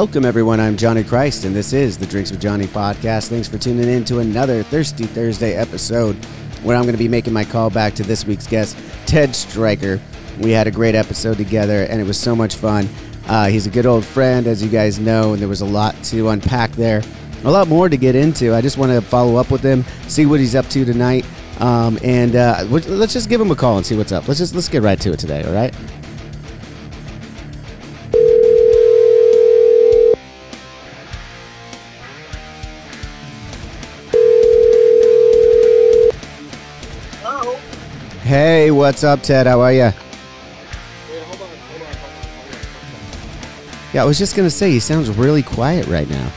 Welcome, everyone. I'm Johnny Christ, and this is the Drinks with Johnny podcast. Thanks for tuning in to another Thirsty Thursday episode where I'm going to be making my call back to this week's guest, Ted Stryker. We had a great episode together, and it was so much fun. Uh, he's a good old friend, as you guys know, and there was a lot to unpack there, a lot more to get into. I just want to follow up with him, see what he's up to tonight, um, and uh, let's just give him a call and see what's up. Let's just let's get right to it today. All right. Hey, what's up, Ted? How are you? Yeah, I was just gonna say he sounds really quiet right now.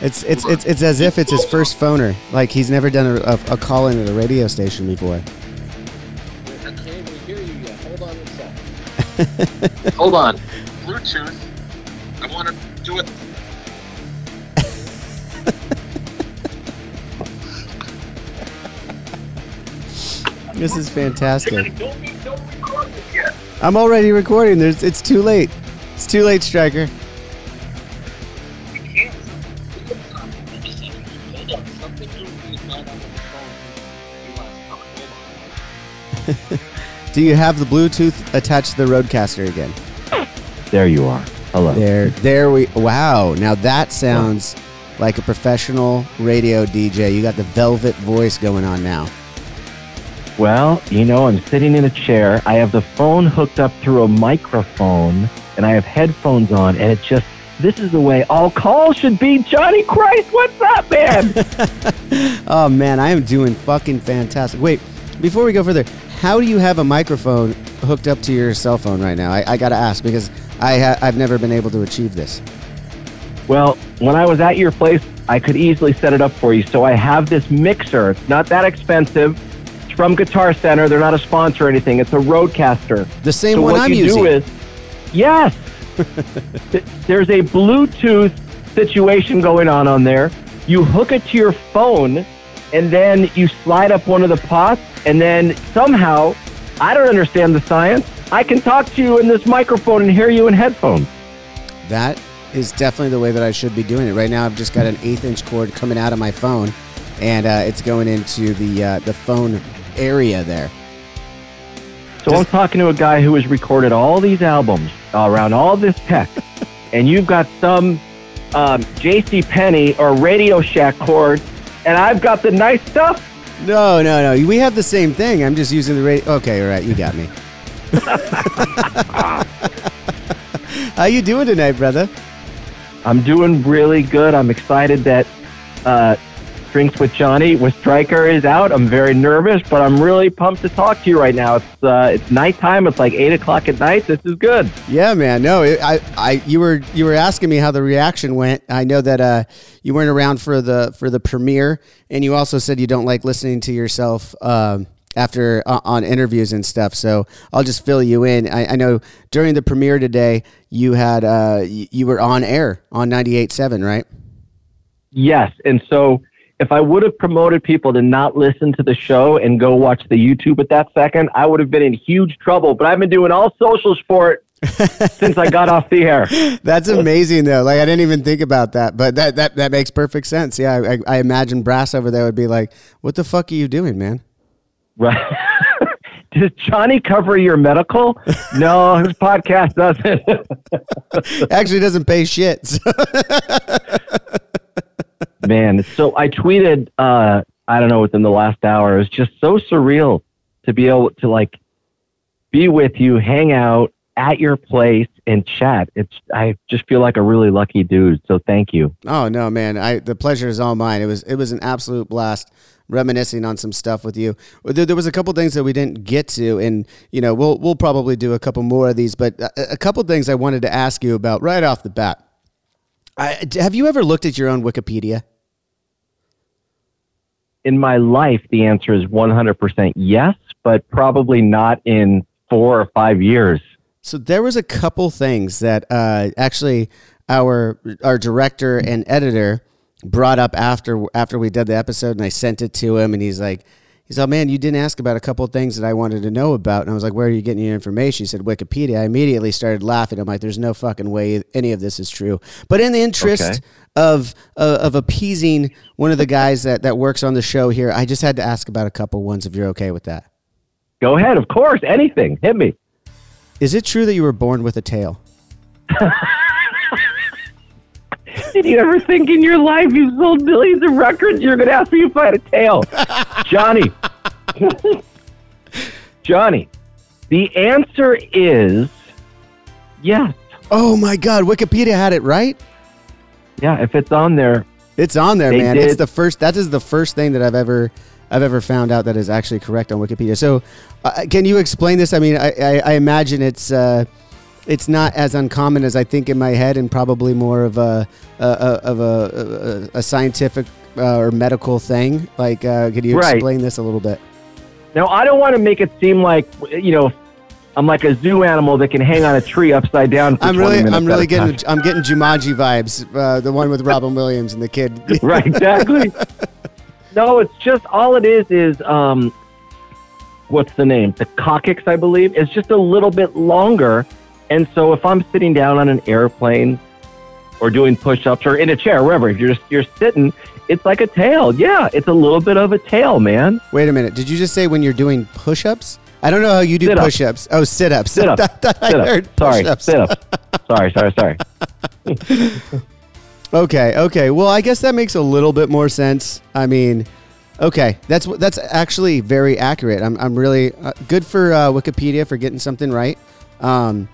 it's it's it's it's as if it's his first phoner. Like he's never done a, a, a call in at a radio station before. I can't even hear you yet. Hold on. Hold on. Bluetooth. This is fantastic. Don't be, don't record this yet. I'm already recording. There's it's too late. It's too late, Stryker. You can't. Hold on. Something new is not on the phone. You want to talk. Hold on. Do you have the Bluetooth attached to the RodeCaster again? There you are. Hello. There, there we. Wow. Now that sounds like a professional radio DJ. You got the velvet voice going on now. Well, you know, I'm sitting in a chair. I have the phone hooked up through a microphone, and I have headphones on, and it just. This is the way all calls should be. Johnny Christ, what's up, man? Oh man, I am doing fucking fantastic. Wait, before we go further, how do you have a microphone hooked up to your cell phone right now? I, I gotta ask because I ha- I've never been able to achieve this. well, when I was at your place, I could easily set it up for you. So I have this mixer. It's not that expensive. From Guitar Center. They're not a sponsor or anything. It's a RodeCaster. The same so one what I'm you using. do is, yes, Th- there's a Bluetooth situation going on on there. You hook it to your phone, and then you slide up one of the pots, and then somehow, I don't understand the science. I can talk to you in this microphone and hear you in headphones. That is definitely the way that I should be doing it. Right now, I've just got an eighth inch cord coming out of my phone, and uh, it's going into the uh, the phone area there. So I'm talking to a guy who has recorded all these albums around all this tech, and you've got some um, J.C. Penney or Radio Shack cord, and I've got the nice stuff. No, no, no. We have the same thing. I'm just using the radio. Okay, all right. You got me. How you doing tonight, brother? I'm doing really good. I'm excited that uh, Drinks with Johnny with Stryker is out. I'm very nervous, but I'm really pumped to talk to you right now. It's uh, it's nighttime. It's like eight o'clock at night. This is good. Yeah, man. No, it, I, I, you were, you were asking me how the reaction went. I know that uh, you weren't around for the for the premiere, and you also said you don't like listening to yourself um, after uh, on interviews and stuff. So I'll just fill you in. I, I know during the premiere today, you had uh, you were on air on 98.7, right? Yes, and so if I would have promoted people to not listen to the show and go watch the YouTube at that second, I would have been in huge trouble. But I've been doing all social sport since I got off the air. That's amazing, though. Like I didn't even think about that, but that that, that makes perfect sense. Yeah, I, I imagine Brass over there would be like, "What the fuck are you doing, man?" Right. Does Johnny cover your medical? No, his podcast doesn't. Actually, doesn't pay shit. so- Man, so I tweeted, uh, I don't know, within the last hour, it was just so surreal to be able to like be with you, hang out, at your place and chat. It's I just feel like a really lucky dude. So thank you. Oh no, man! I the pleasure is all mine. It was it was an absolute blast reminiscing on some stuff with you. There, there was a couple things that we didn't get to, and you know we'll we'll probably do a couple more of these. But a, a couple things I wanted to ask you about right off the bat. I, have you ever looked at your own Wikipedia? In my life, the answer is 100% yes, but probably not in four or five years. So there was a couple things that uh, actually our our director and editor brought up after after we did the episode, and I sent it to him, and he's like, he's like, man, you didn't ask about a couple things that I wanted to know about, and I was like, where are you getting your information? He said Wikipedia. I immediately started laughing. I'm like, there's no fucking way any of this is true. But in the interest okay. of uh, of appeasing one of the guys that that works on the show here, I just had to ask about a couple ones. If you're okay with that, go ahead. Of course, anything. Hit me. Is it true that you were born with a tail? Did you ever think in your life you've sold millions of records? You're going to ask me if I had a tail. Johnny. Johnny, the answer is yes. Oh my God. Wikipedia had it right? Yeah, if it's on there. It's on there, man. Did. It's the first, that is the first thing that I've ever. I've ever found out that is actually correct on Wikipedia. So, uh, can you explain this? I mean, I, I, I imagine it's uh, it's not as uncommon as I think in my head, and probably more of a, a, a of a, a, scientific uh, or medical thing. Like, uh, could you right. explain this a little bit? Now, I don't want to make it seem like you know I'm like a zoo animal that can hang on a tree upside down. I'm really, I'm really getting, I'm getting Jumanji vibes. Uh, the one with Robin Williams and the kid. right, exactly. no, it's just all it is is um, what's the name? The coccyx, I believe, is just a little bit longer and so if I'm sitting down on an airplane or doing push-ups or in a chair, wherever, if you're just you're sitting, it's like a tail. Yeah, it's a little bit of a tail, man. Wait a minute. Did you just say when you're doing push-ups? I don't know how you do sit push-ups. Oh, sit-ups. Sit-ups. sit-ups. Sorry, sit-ups. sorry, sorry, sorry. okay, okay. Well, I guess that makes a little bit more sense. I mean, okay, that's that's actually very accurate. I'm I'm really uh, good for uh, Wikipedia for getting something right. Um,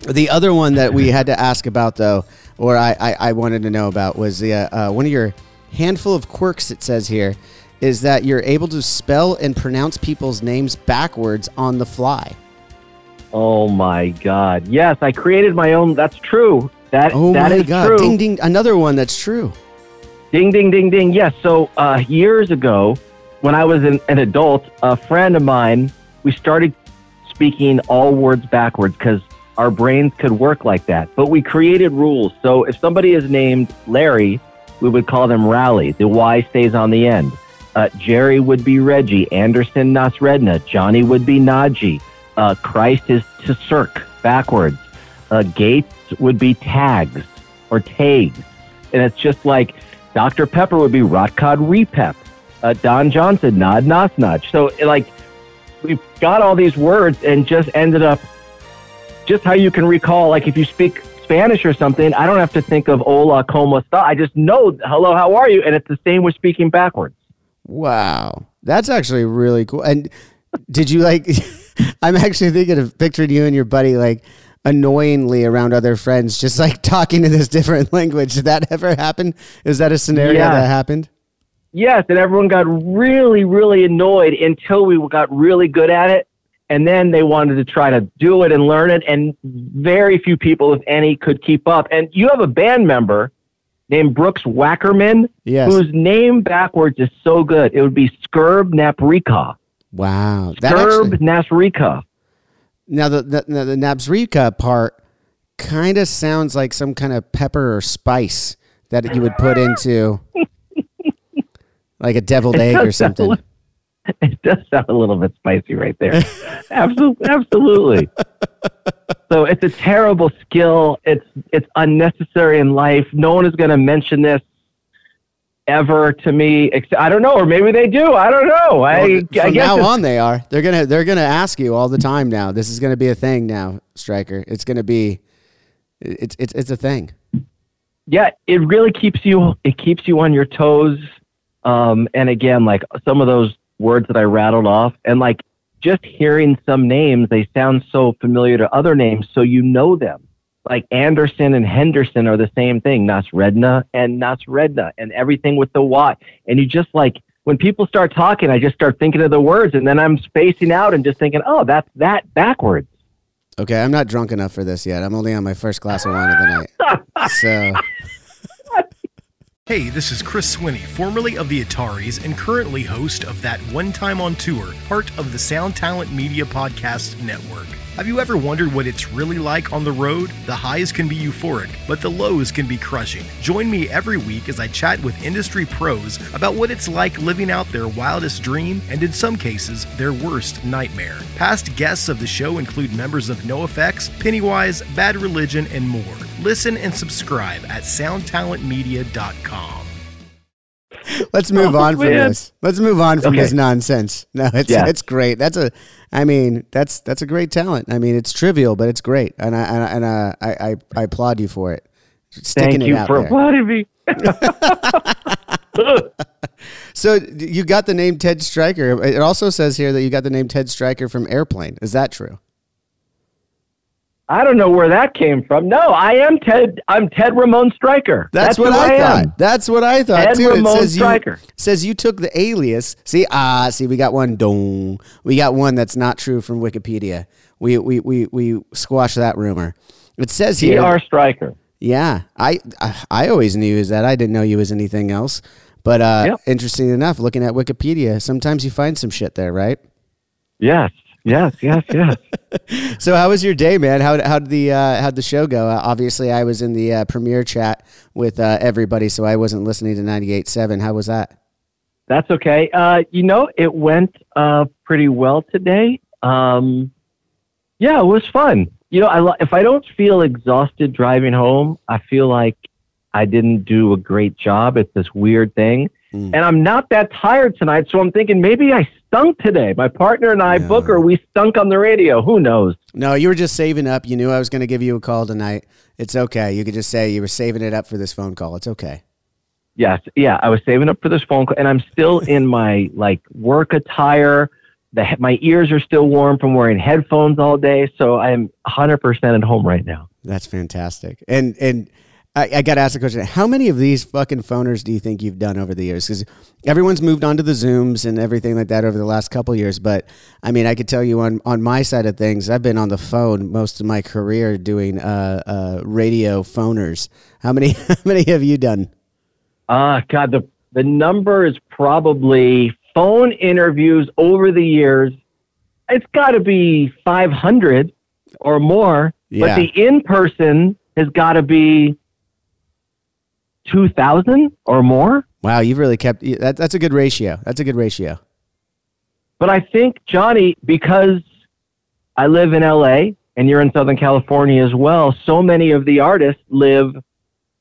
the other one that we had to ask about, though, or I, I, I wanted to know about, was the uh, uh, one of your handful of quirks. It says here is that you're able to spell and pronounce people's names backwards on the fly. Oh my God! Yes, I created my own. That's true. That oh that my God! True. Ding ding! Another one that's true. Ding ding ding ding! Yes. So uh, years ago, when I was an, an adult, a friend of mine, we started speaking all words backwards because our brains could work like that. But we created rules. So if somebody is named Larry, we would call them Rally. The Y stays on the end. Uh, Jerry would be Reggie. Anderson Nasredna. Johnny would be Najee. Uh, Christ is Tsurk backwards. Uh, Gates would be Tags or Tags. And it's just like Dr. Pepper would be Rotkod Repep. Uh, Don Johnson, Nod Nosnod. So like we've got all these words and just ended up just how you can recall, like if you speak Spanish or something, I don't have to think of hola, como esta. I just know, hello, how are you? And it's the same with speaking backwards. Wow. That's actually really cool. And did you like, I'm actually thinking of picturing you and your buddy like annoyingly around other friends, just like talking in this different language. Did that ever happen? Is that a scenario yeah. that happened? Yes, and everyone got really, really annoyed until we got really good at it and then they wanted to try to do it and learn it and very few people if any could keep up. And you have a band member named brooks wackerman yes. whose name backwards is so good. It would be skirb naprika wow. Skirb nasrika now the, the, the part kind of sounds like some kind of pepper or spice that you would put into like a deviled egg or something it does sound a little bit spicy right there. absolutely, absolutely. So it's a terrible skill. It's it's unnecessary in life. No one is going to mention this ever to me. Except, I don't know, or maybe they do. I don't know. I, well, from I now on they are. They're gonna they're gonna ask you all the time now. This is gonna be a thing now, Stryker. It's gonna be it's it's it's a thing. Yeah, it really keeps you it keeps you on your toes. Um, and again, like some of those words that I rattled off. And like just hearing some names, they sound so familiar to other names, so you know them. Like Anderson and Henderson are the same thing, Nasredna and Nasredna, and everything with the Y. And you just like, when people start talking, I just start thinking of the words, and then I'm spacing out and just thinking, oh, that's that backwards. Okay, I'm not drunk enough for this yet. I'm only on my first glass of wine of the night. So Hey, this is Chris Swinney, formerly of the Ataris and currently host of That One Time on Tour, part of the Sound Talent Media Podcast Network. Have you ever wondered what it's really like on the road? The highs can be euphoric, but the lows can be crushing. Join me every week as I chat with industry pros about what it's like living out their wildest dream and, in some cases, their worst nightmare. Past guests of the show include members of NoFX, Pennywise, Bad Religion, and more. Listen and subscribe at soundtalentmedia.com. let's move Oh, on from man. this. Let's move on from Okay. this nonsense. No, it's Yeah. it's great. That's a, I mean, that's that's a great talent. I mean, it's trivial, but it's great, and I and, I, and uh, I, I I applaud you for it. Sticking Thank it you out for there. applauding me. So you got the name Ted Stryker. It also says here that you got the name Ted Stryker from Airplane. Is that true? I don't know where that came from. No, I am Ted. I'm Ted Ramon Stryker. That's, what who I, thought. am. That's what I thought Ted too. Ramon it says you says you took the alias. See, ah, see, we got one. Dong. We got one that's not true from Wikipedia. We we we we squash that rumor. It says here. T.R. Stryker. Yeah, I I- I always knew is that I didn't know you as anything else. But uh, Yep. interesting enough, looking at Wikipedia, sometimes you find some shit there, right? Yes, yes, yes, yes. So how was your day, man? How how did the uh, how'd the show go? Uh, obviously, I was in the uh, premiere chat with uh, everybody, so I wasn't listening to 98.7. How was that? That's okay. Uh, you know, it went uh, pretty well today. Um, yeah, it was fun. You know, I, li- if I don't feel exhausted driving home, I feel like I didn't do a great job. It's this weird thing. Mm. And I'm not that tired tonight, so I'm thinking maybe I stunk today. My partner and I, No. Booker, we stunk on the radio. Who knows? No, you were just saving up. You knew I was going to give you a call tonight. It's okay. You could just say you were saving it up for this phone call. It's okay. Yes, yeah, I was saving up for this phone call, and I'm still in my like work attire. The my ears are still warm from wearing headphones all day, so I'm 100% at home right now. That's fantastic. And and I, I got to ask the question: How many of these fucking phoners do you think you've done over the years? Because everyone's moved on to the Zooms and everything like that over the last couple years. But I mean, I could tell you on on my side of things, I've been on the phone most of my career doing uh, uh, radio phoners. How many how many have you done? Ah, God, the the number is probably phone interviews over the years. It's got to be 500 or more, Yeah. but the in person has got to be 2,000 or more. Wow, you've really kept that. That's a good ratio. That's a good ratio. But I think, Johnny, because I live in LA and you're in Southern California as well, so many of the artists live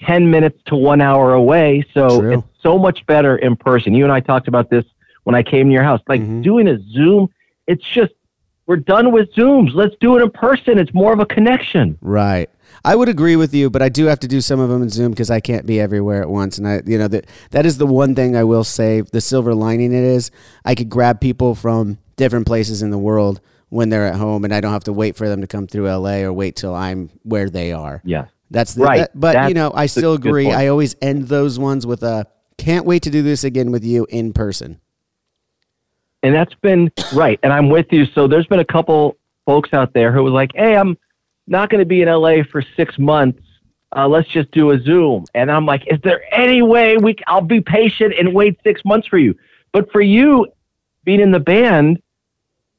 10 minutes to one hour away. So True. it's so much better in person. You and I talked about this when I came to your house. Like Mhm. doing a Zoom, it's just, we're done with Zooms. Let's do it in person. It's more of a connection. Right. I would agree with you, but I do have to do some of them in Zoom because I can't be everywhere at once. And I, you know, that that is the one thing I will say. The silver lining it is I could grab people from different places in the world when they're at home, and I don't have to wait for them to come through LA or wait till I'm where they are. Yeah. That's the, Right. that- but That's you know, I still agree. I always end those ones with a can't wait to do this again with you in person. And that's been right. And I'm with you. So there's been a couple folks out there who was like, hey, I'm not going to be in LA for six months. Uh, let's just do a Zoom. And I'm like, is there any way we? I'll be patient and wait six months for you. But for you, being in the band,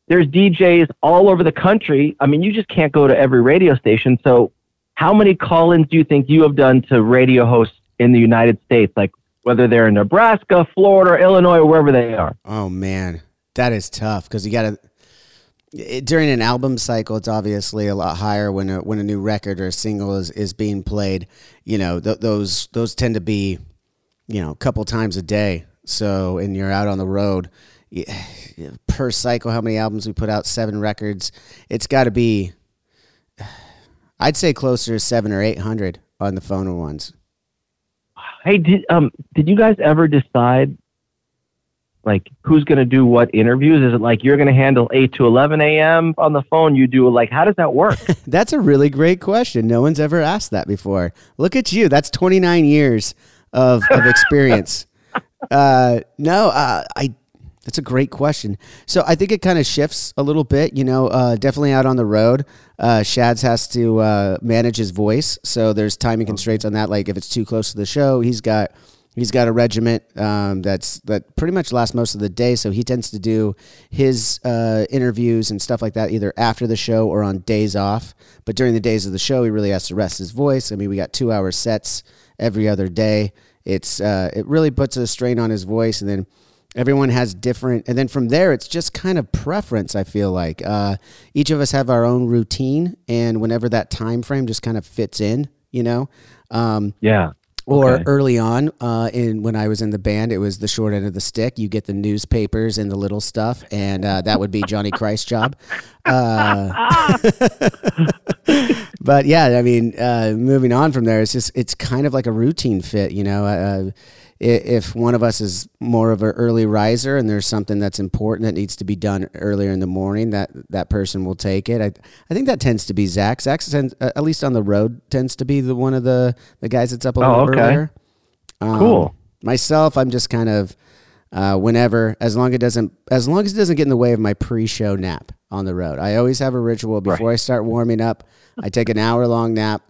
there's DJs all over the country. I mean, you just can't go to every radio station. So, how many call-ins do you think you have done to radio hosts in the United States? Like whether they're in Nebraska, Florida, Illinois, or wherever they are. Oh man, that is tough because you got to during an album cycle. It's obviously a lot higher when a when a new record or a single is, is being played. You know, th- those those tend to be, you know, a couple times a day. So and you're out on the road. y- Per cycle, how many albums we put out? Seven records. It's got to be. I'd say closer to seven or eight hundred on the phone ones. Hey, did um did you guys ever decide like who's going to do what interviews? Is it like you're going to handle 8 to 11 a.m. on the phone? You do like, how does that work? That's a really great question. No one's ever asked that before. Look at you. That's 29 years of, of experience. uh, no, uh, I. That's a great question. So I think it kind of shifts a little bit. You know, uh, definitely out on the road, uh, Shads has to uh, manage his voice, so there's timing constraints on that. Like if it's too close to the show, he's got he's got a regiment um, that's that pretty much lasts most of the day. So he tends to do his uh, interviews and stuff like that either after the show or on days off. But during the days of the show, he really has to rest his voice. I mean, we got two hour sets every other day. It's uh, it really puts a strain on his voice, and then everyone has different and then from there it's just kind of preference i feel like uh, each of us have our own routine and whenever that time frame just kind of fits in you know um, yeah or Okay. early on uh, in when i was in the band it was the short end of the stick you get the newspapers and the little stuff and uh, that would be johnny christ's job uh, but yeah i mean uh, moving on from there it's just it's kind of like a routine fit you know uh, if one of us is more of an early riser and there's something that's important that needs to be done earlier in the morning, that that person will take it. I I think that tends to be Zach. Zach tends, at least on the road tends to be the one of the the guys that's up a Oh, little okay. earlier. Um, Cool. Myself, I'm just kind of uh, whenever, as long as it doesn't, as long as it doesn't get in the way of my pre-show nap on the road. I always have a ritual before I start warming up. I take an hour long nap,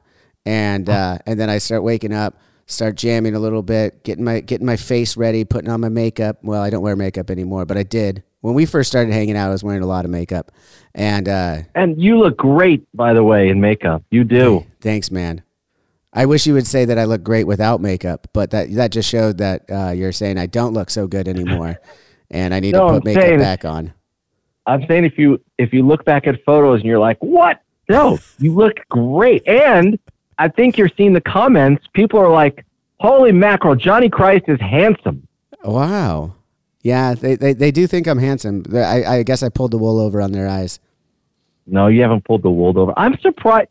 and uh, and then I start waking up, start jamming a little bit, getting my getting my face ready, putting on my makeup. Well, I don't wear makeup anymore, but I did when we first started hanging out. I was wearing a lot of makeup, and uh, And you look great, by the way, in makeup. You do. Thanks, man. I wish you would say that I look great without makeup, but that that just showed that uh, you're saying I don't look so good anymore, and I need No, to I'm put makeup saying- back on. I'm saying if you if you look back at photos and you're like, what? No, you look great. And I think you're seeing the comments. People are like, holy mackerel, Johnny Christ is handsome. Wow. Yeah, they, they, they do think I'm handsome. I, I guess I pulled the wool over on their eyes. No, you haven't pulled the wool over. I'm surprised.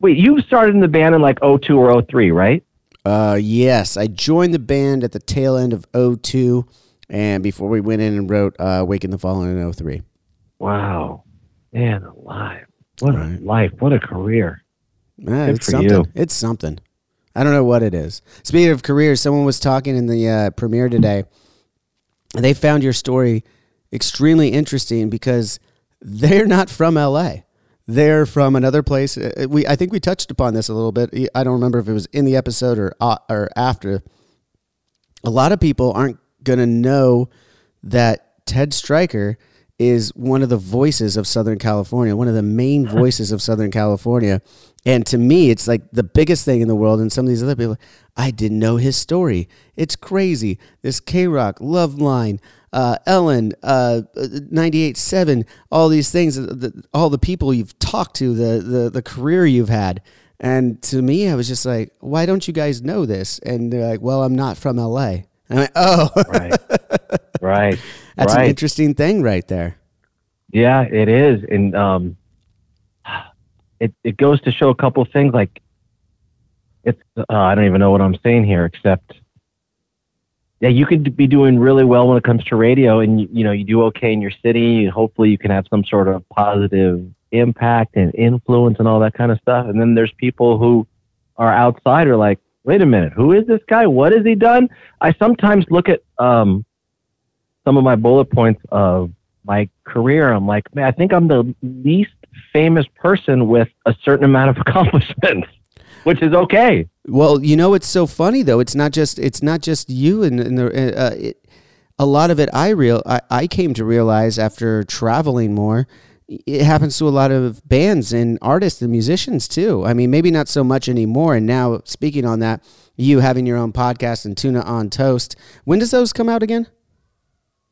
Wait, you started in the band in like 02 or 03, right? Uh, yes, I joined the band at the tail end of 02, and before we went in and wrote uh, Waking the Fallen in 03. Wow. Man alive. What Right. a life. What a career. Ah, it's something. you. It's something. I don't know what it is. Speaking of careers, someone was talking in the uh, premiere today. They found your story extremely interesting because they're not from LA. They're from another place. Uh, We I think we touched upon this a little bit. I don't remember if it was in the episode or uh, or after. A lot of people aren't going to know that Ted Stryker is one of the voices of Southern California, one of the main voices of Southern California. And to me, it's like the biggest thing in the world. And some of these other people, I didn't know his story. It's crazy. This KROQ, Love Line, uh, Ellen, uh, 98.7, all these things, uh, the, all the people you've talked to, the, the, the career you've had. And to me, I was just like, why don't you guys know this? And they're like, well, I'm not from LA. And I'm like, oh, Right. right. that's an interesting thing right there. Yeah, it is, and um, it it goes to show a couple things. Like, it's uh, I don't even know what I'm saying here, except yeah, you could be doing really well when it comes to radio, and you, you know you do okay in your city, and hopefully you can have some sort of positive impact and influence and all that kind of stuff. And then there's people who are outside, are like, wait a minute, who is this guy? What has he done? I sometimes look at um, some of my bullet points of my career. I'm like, man, I think I'm the least famous person with a certain amount of accomplishments, which is okay. Well, you know, it's so funny though. It's not just it's not just you and, and the uh, it, a lot of it. I real I, I came to realize after traveling more. It happens to a lot of bands and artists and musicians too. I mean, maybe not so much anymore. And now, speaking on that, you having your own podcast and Tuna on Toast. When does those come out again?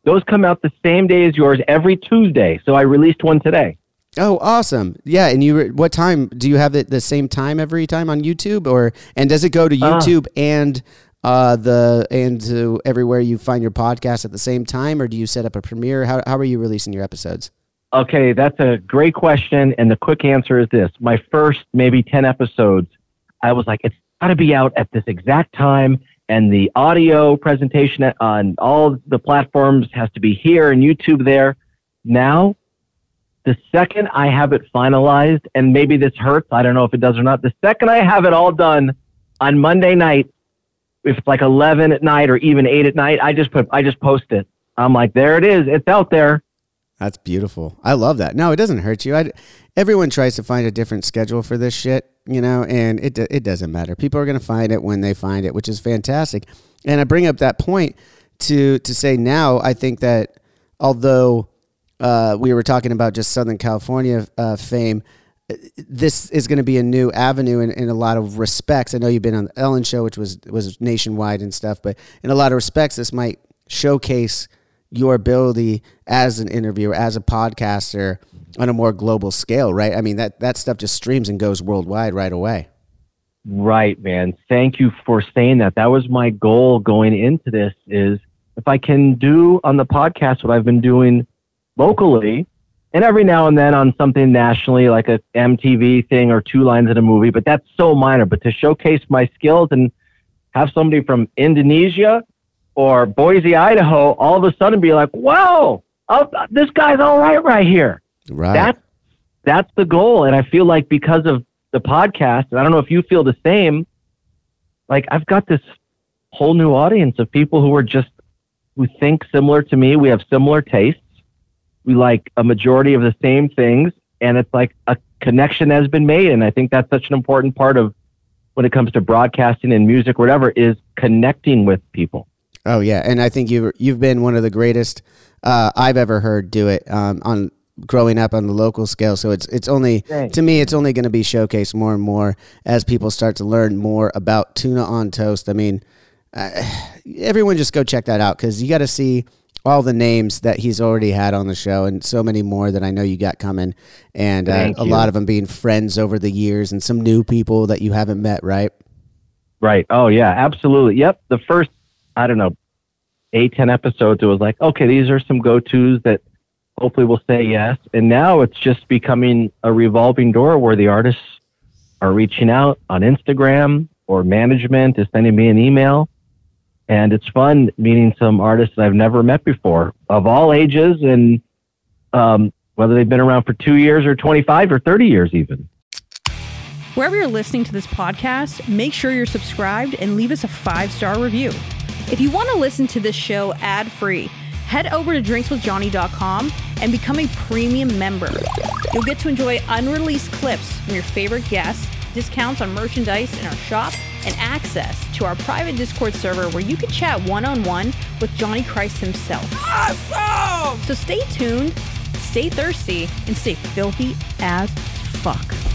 Those come out the same day as yours every Tuesday. So I released one today. Oh, awesome! Yeah, and you what time do you have it the same time every time on YouTube, or and does it go to Uh. YouTube and uh, the and to everywhere you find your podcast at the same time, or do you set up a premiere? How how are you releasing your episodes? Okay, that's a great question. And the quick answer is this my first maybe 10 episodes, I was like, it's got to be out at this exact time. And the audio presentation on all the platforms has to be here and YouTube there. Now, the second I have it finalized, and maybe this hurts, I don't know if it does or not. The second I have it all done on Monday night, if it's like 11 at night or even 8 at night, I just put I just post it. I'm like, there it is. It's out there. That's beautiful. I love that. No, it doesn't hurt you. I, everyone tries to find a different schedule for this shit, you know, and it it doesn't matter. People are going to find it when they find it, which is fantastic. And I bring up that point to to say now I think that although uh, we were talking about just Southern California uh, fame, this is going to be a new avenue in, in a lot of respects. I know you've been on the Ellen show, which was was nationwide and stuff, but in a lot of respects, this might showcase your ability as an interviewer, as a podcaster on a more global scale, right? I mean, that, that stuff just streams and goes worldwide right away. Right, man. Thank you for saying that. That was my goal going into this is if I can do on the podcast what I've been doing locally and every now and then on something nationally like a MTV thing or two lines in a movie, but that's so minor. But to showcase my skills and have somebody from Indonesia or Boise, Idaho, all of a sudden be like, whoa, oh, this guy's all right right here." Right. That's that's the goal, and I feel like because of the podcast, and I don't know if you feel the same. Like I've got this whole new audience of people who are just who think similar to me. We have similar tastes. We like a majority of the same things, and it's like a connection has been made. And I think that's such an important part of when it comes to broadcasting and music, whatever, is connecting with people. Oh yeah, and I think you've you've been one of the greatest uh, I've ever heard do it um, on growing up on the local scale. So it's it's only Thanks. to me it's only going to be showcased more and more as people start to learn more about tuna on toast. I mean, uh, everyone just go check that out because you got to see all the names that he's already had on the show and so many more that I know you got coming and uh, a lot of them being friends over the years and some new people that you haven't met, right? Right. Oh yeah, absolutely. Yep. The first, I don't know, eight, ten episodes, it was like, okay, these are some go-tos that hopefully will say yes. And now it's just becoming a revolving door where the artists are reaching out on Instagram or management is sending me an email. And it's fun meeting some artists that I've never met before of all ages and um, whether they've been around for two years or 25 or 30 years even. Wherever you're listening to this podcast, make sure you're subscribed and leave us a five star review. If you want to listen to this show ad free, head over to drinkswithjohnny.com and become a premium member. You'll get to enjoy unreleased clips from your favorite guests, discounts on merchandise in our shop, and access to our private Discord server where you can chat one on one with Johnny Christ himself. Awesome! So stay tuned, stay thirsty, and stay filthy as fuck.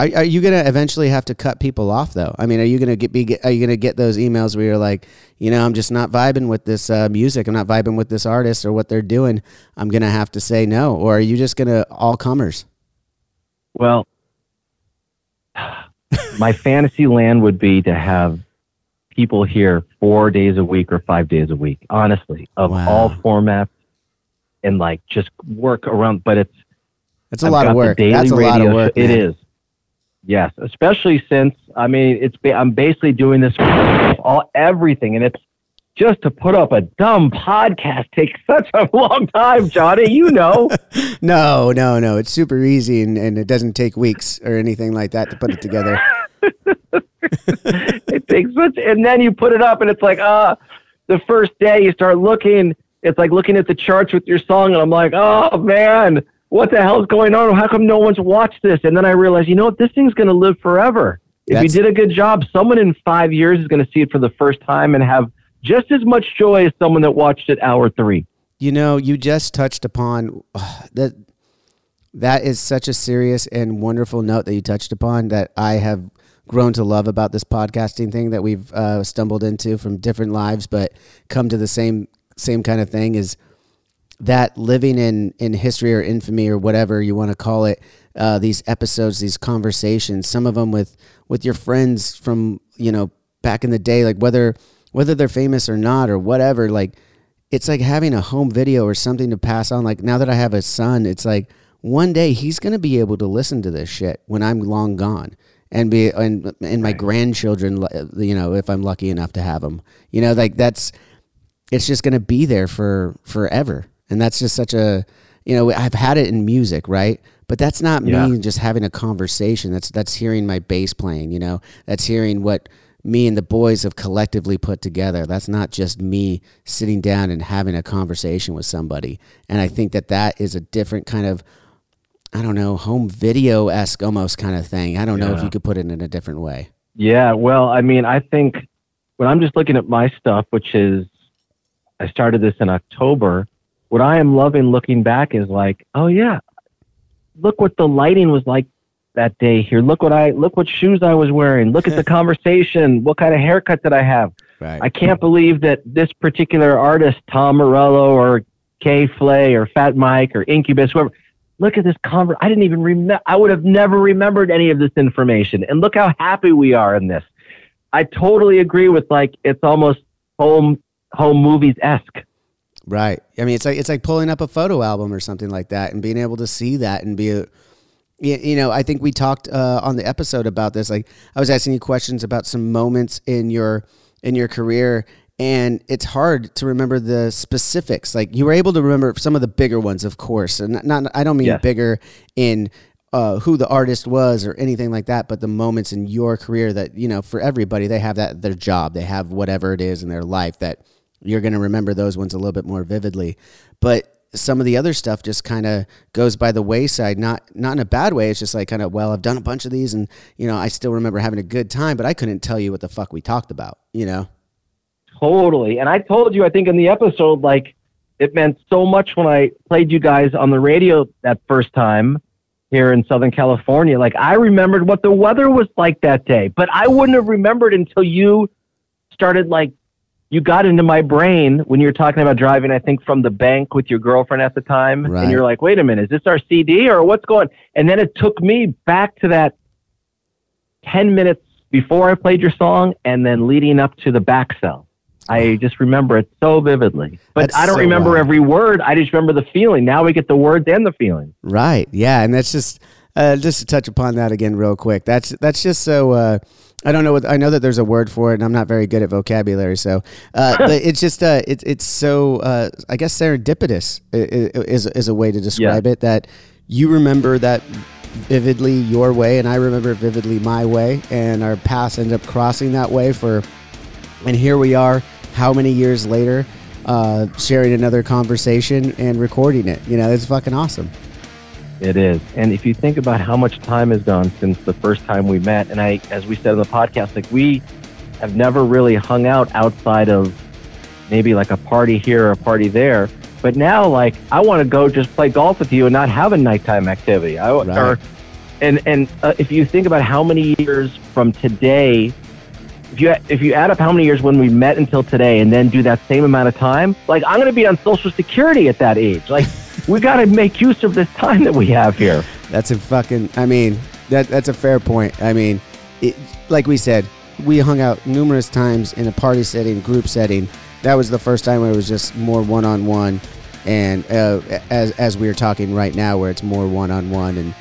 Are, are you gonna eventually have to cut people off though? I mean, are you gonna get be are you gonna get those emails where you're like, you know, I'm just not vibing with this uh, music, I'm not vibing with this artist or what they're doing. I'm gonna have to say no, or are you just gonna all comers? Well, my fantasy land would be to have people here four days a week or five days a week, honestly, of Wow. all formats and like just work around. But it's That's a I've lot of work. That's a lot of work. show- It is. Yes, especially since I mean it's I'm basically doing this for all everything, and it's just to put up a dumb podcast takes such a long time, Johnny. You know. No, no, no. It's super easy and, and it doesn't take weeks or anything like that to put it together. it takes such, and then you put it up, and it's like, ah, the first day you start looking, it's like looking at the charts with your song, and I'm like, oh man, what the hell's going on? How come no one's watched this? And then I realize, you know what, this thing's going to live forever. If That's- you did a good job, someone in five years is going to see it for the first time and have just as much joy as someone that watched it hour three. You know, you just touched upon that. That is such a serious and wonderful note that you touched upon that I have grown to love about this podcasting thing that we've uh, stumbled into from different lives, but come to the same same kind of thing is that living in in history or infamy or whatever you want to call it uh, these episodes these conversations some of them with with your friends from you know back in the day like whether whether they're famous or not or whatever like it's like having a home video or something to pass on like now that i have a son it's like one day he's going to be able to listen to this shit when i'm long gone and be and and my grandchildren, you know, if I'm lucky enough to have them, you know, like that's it's just going to be there for forever, and that's just such a you know I've had it in music, right? But that's not Yeah. me just having a conversation. That's that's hearing my bass playing, you know. That's hearing what me and the boys have collectively put together. That's not just me sitting down and having a conversation with somebody. And I think that that is a different kind of I don't know, home video esque almost kind of thing. I don't know if you could put it in a different way. Yeah, well, I mean, I think when I'm just looking at my stuff, which is I started this in October, what I am loving looking back is like, oh yeah, look what the lighting was like that day here. Look what I look what shoes I was wearing. Look at the conversation. What kind of haircut did I have? Right. I can't believe that this particular artist, Tom Morello or K.Flay or Fat Mike or Incubus, whoever, look at this conver I didn't even remember. I would have never remembered any of this information. And look how happy we are in this. I totally agree with like it's almost home home movies esque. Right. I mean, it's like it's like pulling up a photo album or something like that, and being able to see that and be a, you know, I think we talked uh, on the episode about this. Like, I was asking you questions about some moments in your in your career, and it's hard to remember the specifics. Like, you were able to remember some of the bigger ones, of course, and not, not I don't mean Yes. bigger in uh, who the artist was or anything like that, but the moments in your career that you know, for everybody, they have that their job, they have whatever it is in their life that you're going to remember those ones a little bit more vividly. But some of the other stuff just kind of goes by the wayside, not not in a bad way. It's just like kind of well, I've done a bunch of these, and you know, I still remember having a good time, but I couldn't tell you what the fuck we talked about. You know? Totally. And I told you, I think in the episode, like it meant so much when I played you guys on the radio that first time here in Southern California. Like I remembered what the weather was like that day, but I wouldn't have remembered until you started like you got into my brain when you were talking about driving, I think from the bank with your girlfriend at the time. Right. And you're like, wait a minute, is this our CD or what's going? And then it took me back to that 10 minutes before I played your song and then leading up to the back cell. I just remember it so vividly. But That's I don't so remember wild. every word. I just remember the feeling. Now we get the words and the feeling. Right. Yeah, and that's just uh, just to touch upon that again real quick. That's that's just so. Uh, I don't know what I know that there's a word for it, and I'm not very good at vocabulary. So, uh, but it's just uh, it's it's so uh, I guess serendipitous is is a way to describe it. That you remember that vividly your way, and I remember vividly my way, and our paths end up crossing that way for. And here we are, how many years later, uh, sharing another conversation and recording it. You know, it's fucking awesome. It is. And if you think about how much time has gone since the first time we met, and I, as we said on the podcast, like we have never really hung out outside of maybe like a party here or a party there. But now, like, I want to go just play golf with you and not have a nighttime activity. I, Right. or, and and uh, if you think about how many years from today, if you if you add up how many years when we met until today, and then do that same amount of time, like I'm going to be on Social Security at that age. Like, we got to make use of this time that we have here. That's a fucking. I mean, that that's a fair point. I mean, it, like we said, we hung out numerous times in a party setting, group setting. That was the first time where it was just more one on one, and uh, as as we are talking right now, where it's more one on one, and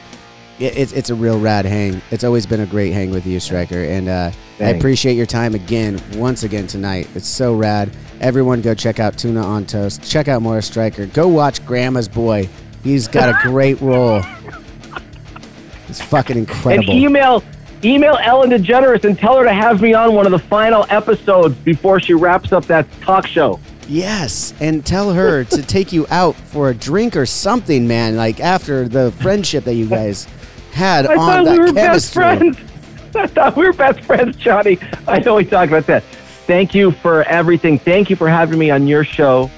it, it's it's a real rad hang. It's always been a great hang with you, Stryker, and uh, I appreciate your time again, once again tonight. It's so rad. Everyone, go check out Tuna on Toast. Check out Morris Stryker. Go watch Grandma's Boy. He's got a great role. It's fucking incredible. And email email Ellen DeGeneres and tell her to have me on one of the final episodes before she wraps up that talk show. Yes, and tell her to take you out for a drink or something, man. Like after the friendship that you guys had I on thought that we were best friends. I thought we were best friends, Johnny. I know we talked about that. Thank you for everything. Thank you for having me on your show.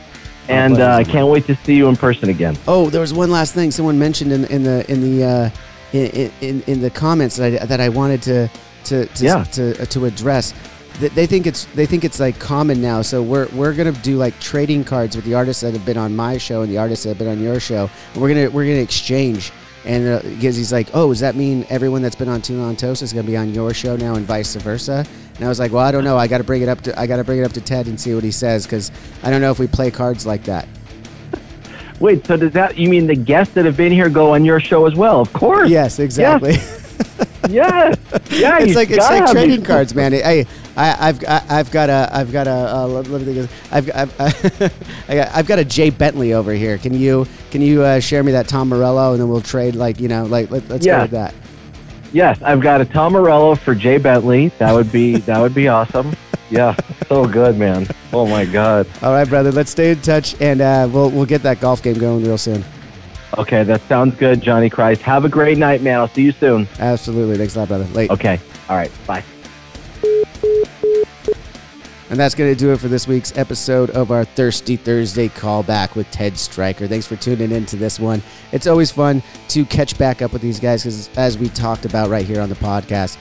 And uh, I pleasure. can't wait to see you in person again. Oh, there was one last thing someone mentioned in, in the in the uh, in, in in the comments that I, that I wanted to to to Yeah. to, uh, to address. They- They think it's they think it's like common now. So we're we're gonna do like trading cards with the artists that have been on my show and the artists that have been on your show. We're gonna we're gonna exchange. And uh, because he's like, oh, does that mean everyone that's been on Tuna on Toast is gonna be on your show now, and vice versa? And I was like, well, I don't know. I got to bring it up to I got to bring it up to Ted and see what he says because I don't know if we play cards like that. Wait, so does that, you mean the guests that have been here go on your show as well? Of course. Yes, exactly. yes, yeah. it's like it's like trading cards, man. I, I I've I, I've got a I've got a uh, let let me think. of. I've got I've, I got I've got a Jay Bentley over here. Can you can you uh, share me that Tom Morello and then we'll trade like you know like let, let's Yeah. go with that. Yes, I've got a Tom Morello for Jay Bentley. That would be that would be awesome. Yeah, so good, man. Oh my God. All right, brother. Let's stay in touch and uh, we'll we'll get that golf game going real soon. Okay, that sounds good, Johnny Christ. Have a great night, man. I'll see you soon. Absolutely. Thanks a lot, brother. Late. Okay. All right. Bye. And that's going to do it for this week's episode of our Thirsty Thursday callback with Ted Stryker. Thanks for tuning in to this one. It's always fun to catch back up with these guys because, as we talked about right here on the podcast,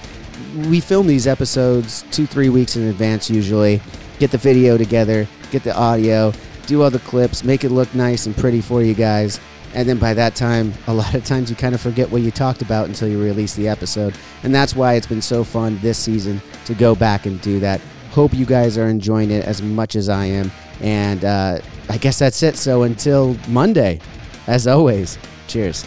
we film these episodes two, three weeks in advance usually. Get the video together, get the audio, do all the clips, make it look nice and pretty for you guys. And then by that time, a lot of times you kind of forget what you talked about until you release the episode. And that's why it's been so fun this season to go back and do that. Hope you guys are enjoying it as much as I am. And uh, I guess that's it. So until Monday, as always, cheers.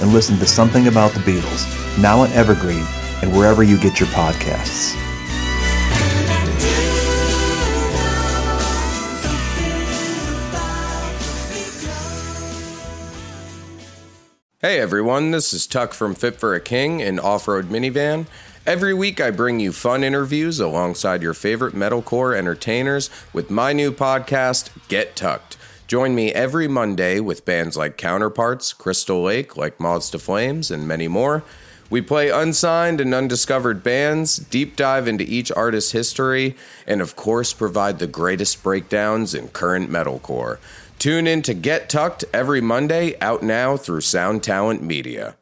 and listen to Something About the Beatles, now on Evergreen and wherever you get your podcasts. Hey everyone, this is Tuck from Fit for a King and Off Road Minivan. Every week I bring you fun interviews alongside your favorite metalcore entertainers with my new podcast, Get Tucked. Join me every Monday with bands like Counterparts, Crystal Lake, like Moths to Flames, and many more. We play unsigned and undiscovered bands, deep dive into each artist's history, and of course provide the greatest breakdowns in current metalcore. Tune in to Get Tucked every Monday, out now through Sound Talent Media.